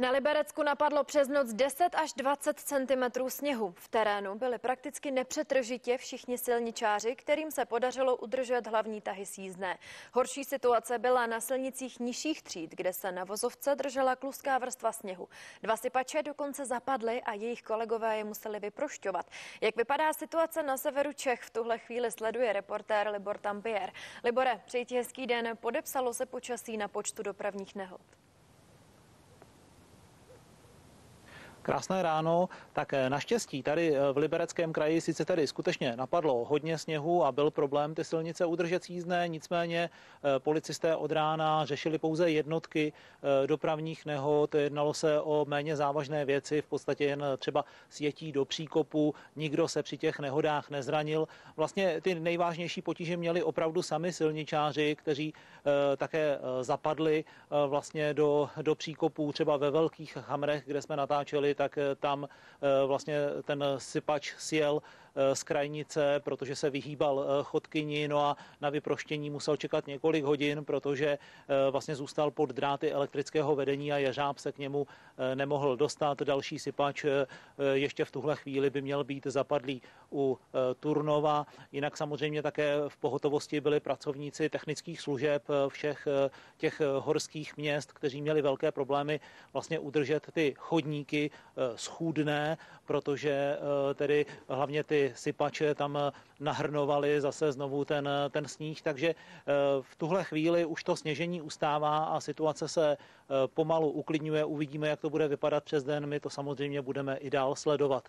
Na Liberecku napadlo přes noc 10 až 20 cm sněhu. V terénu byli prakticky nepřetržitě všichni silničáři, kterým se podařilo udržet hlavní tahy sízné. Horší situace byla na silnicích nižších tříd, kde se na vozovce držela kluská vrstva sněhu. Dva sypače dokonce zapadly a jejich kolegové je museli vyprošťovat. Jak vypadá situace na severu Čech, v tuhle chvíli sleduje reportér Libor Tampier. Libore, přeji hezký den. Podepsalo se počasí na počtu dopravních nehod. Krásné ráno, tak eh, naštěstí tady eh, v Libereckém kraji sice tady skutečně napadlo hodně sněhu a byl problém ty silnice udržet jízdné, nicméně eh, policisté od rána řešili pouze jednotky dopravních nehod, jednalo se o méně závažné věci, v podstatě jen třeba sjetí do příkopu, nikdo se při těch nehodách nezranil. Vlastně ty nejvážnější potíže měli opravdu sami silničáři, kteří také zapadli vlastně do, do příkopů, třeba ve velkých hamrech, kde jsme natáčeli, tak eh, tam eh, vlastně ten sypač sjel z krajnice, protože se vyhýbal chodkyni, no a na vyproštění musel čekat několik hodin, protože vlastně zůstal pod dráty elektrického vedení a jeřáb se k němu nemohl dostat. Další sypač ještě v tuhle chvíli by měl být zapadlý u Turnova. Jinak samozřejmě také v pohotovosti byli pracovníci technických služeb všech těch horských měst, kteří měli velké problémy vlastně udržet ty chodníky Eh, schůdné, protože eh, tedy hlavně ty sypače tam eh, nahrnovali zase znovu ten, ten sníh, takže v tuhle chvíli už to sněžení ustává a situace se pomalu uklidňuje. Uvidíme, jak to bude vypadat přes den. My to samozřejmě budeme i dál sledovat.